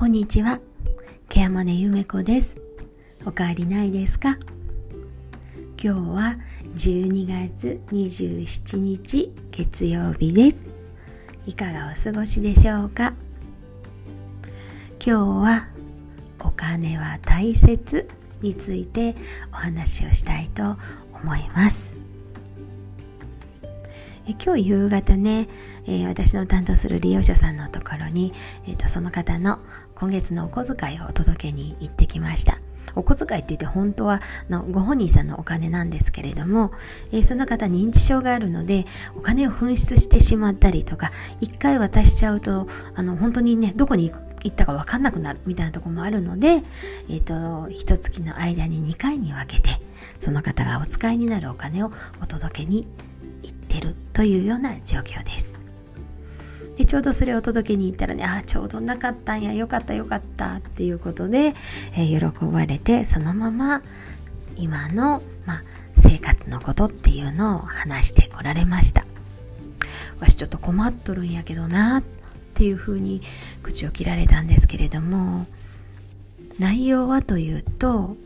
こんにちは。ケアマネゆめこです。おかえりないですか？今日は12月27日月曜日です。いかがお過ごしでしょうか？今日はお金は大切についてお話をしたいと思います。え今日夕方ね、えー、私の担当する利用者さんのところに、えーと、その方の今月のお小遣いをお届けに行ってきました。お小遣いって言って本当はのご本人さんのお金なんですけれども、えー、その方認知症があるのでお金を紛失してしまったりとか一回渡しちゃうとあの本当にねどこに行ったか分かんなくなるみたいなとこもあるので、えーと、と一月の間に2回に分けてその方がお使いになるお金をお届けにってるというような状況ですでちょうどそれを届けに行ったらねああちょうどなかったんやよかったよかったっていうことで、えー、喜ばれてそのまま今の、まあ、生活のことっていうのを話してこられましたわしちょっと困っとるんやけどなっていうふうに口を切られたんですけれども内容はというと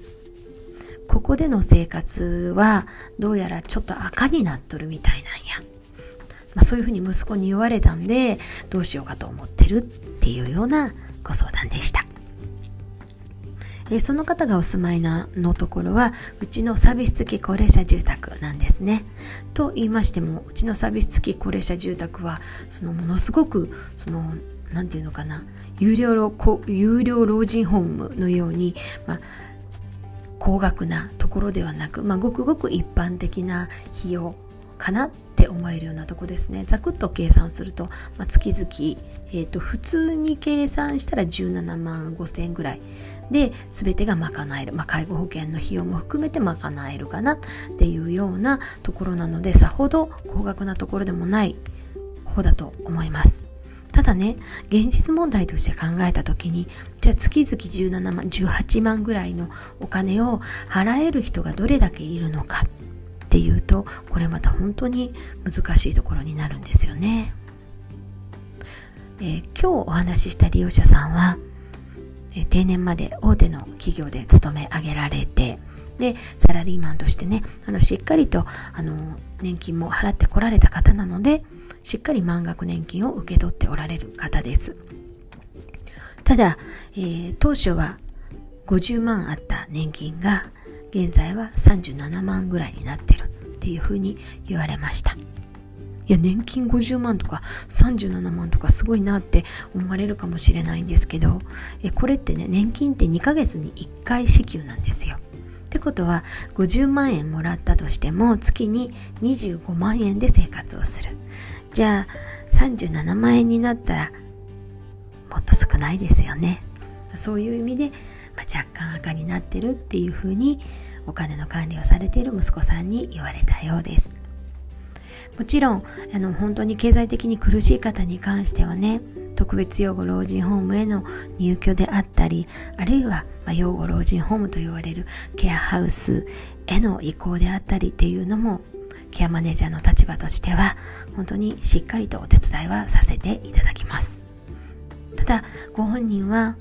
ここでの生活はどうやらちょっと赤になっとるみたいなんや。まあ、そういうふうに息子に言われたんでどうしようかと思ってるっていうようなご相談でした。えその方がお住まいなのところはうちのサービス付き高齢者住宅なんですね。と言いましてもうちのサービス付き高齢者住宅はそのものすごくその何て言うのかな有料有料老人ホームのように、まあ、高額なところではなく、まあ、ごくごく一般的な費用かなって思えるようなとこですね。ざくっと計算すると、まあ、月々、えーと、普通に計算したら17万5千円ぐらい。で全てが賄える、まあ、介護保険の費用も含めて賄えるかなっていうようなところなのでさほど高額なところでもない方だと思います。ただね現実問題として考えた時にじゃあ月々17万18万ぐらいのお金を払える人がどれだけいるのかっていうとこれまた本当に難しいところになるんですよね。えー、今日お話しした利用者さんは、えー、定年まで大手の企業で勤め上げられてでサラリーマンとしてねあのしっかりとあの年金も払ってこられた方なのでしっかり満額年金を受け取っておられる方です。ただ、えー、当初は50万あった年金が現在は37万ぐらいになってるっていうふうに言われました。いや、年金50万とか37万とかすごいなって思われるかもしれないんですけど、えこれってね、年金って2ヶ月に1回支給なんですよ。ってことは50万円もらったとしても月に25万円で生活をする。じゃあ37万円になったらもっと少ないですよね。そういう意味で、まあ、若干赤になってるっていうふうにお金の管理をされている息子さんに言われたようです。もちろんあの本当に経済的に苦しい方に関してはね特別養護老人ホームへの入居であったりあるいは、ま養護老人ホームと言われるケアハウスへの移行であったりっていうのもケアマネージャーの立場としては本当にしっかりとお手伝いはさせていただきます。ただご本人は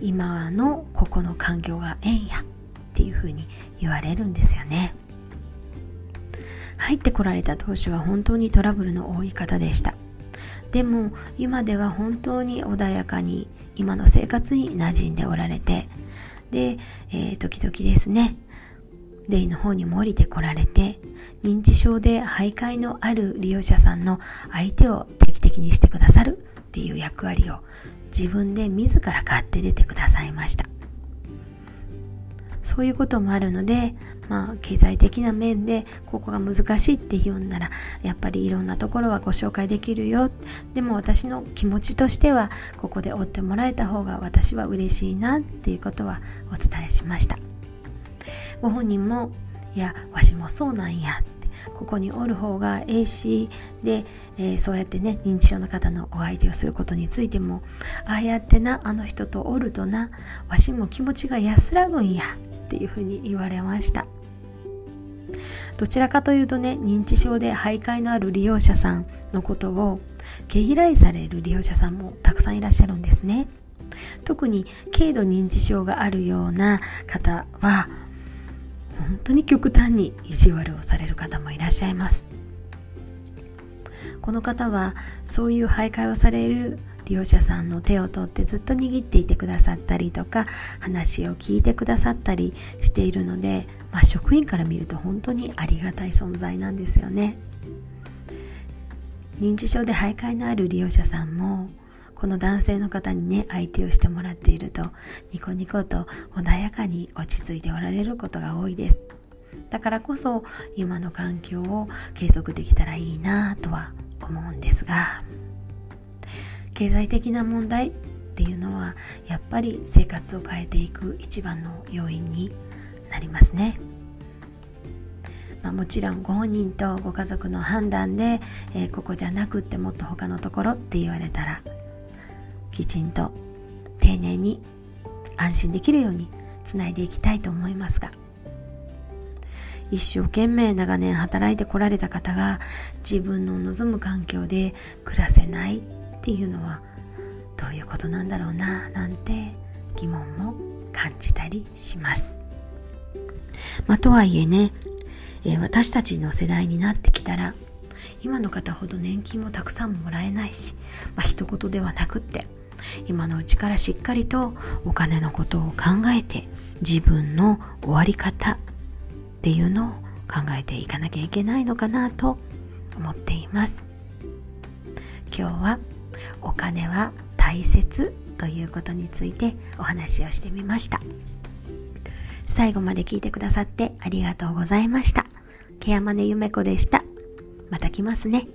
今のここの環境がええんやっていうふうに言われるんですよね。入ってこられた当初は本当にトラブルの多い方でした。でも今では本当に穏やかに今の生活に馴染んでおられてで、えー、時々ですねデイの方にも降りてこられて認知症で徘徊のある利用者さんの相手を定期的にしてくださるっていう役割を自分で自ら買って出てくださいました。そういうこともあるので、まあ、経済的な面でここが難しいっていうんならやっぱりいろんなところはご紹介できるよ。でも私の気持ちとしてはここで追ってもらえた方が私は嬉しいなっていうことはお伝えしました。ご本人もいやわしもそうなんやってここにおる方がええしで、えー、そうやってね認知症の方のお相手をすることについてもああやってなあの人とおるとなわしも気持ちが安らぐんやっていうふうに言われました。どちらかというとね認知症で徘徊のある利用者さんのことを毛嫌いされる利用者さんもたくさんいらっしゃるんですね。特に軽度認知症があるような方は本当に極端に意地悪をされる方もいらっしゃいます。この方はそういう徘徊をされる利用者さんの手を取ってずっと握っていてくださったりとか話を聞いてくださったりしているので、まあ、職員から見ると本当にありがたい存在なんですよね。認知症で徘徊のある利用者さんもこの男性の方にね相手をしてもらっているとニコニコと穏やかに落ち着いておられることが多いですだからこそ今の環境を継続できたらいいなとは思うんですが経済的な問題っていうのはやっぱり生活を変えていく一番の要因になりますね。まあ、もちろんご本人とご家族の判断で、えー、ここじゃなくってもっと他のところって言われたらきちんと丁寧に安心できるようにつないでいきたいと思いますが一生懸命長年働いてこられた方が自分の望む環境で暮らせないっていうのはどういうことなんだろうななんて疑問も感じたりします。まあ、とはいえね、えー、私たちの世代になってきたら今の方ほど年金もたくさんもらえないし、まあ、一言ではなくって今のうちからしっかりとお金のことを考えて自分の終わり方っていうのを考えていかなきゃいけないのかなと思っています。今日はお金は大切ということについてお話をしてみました。最後まで聞いてくださってありがとうございました。ケアマネゆめこでした。また来ますね。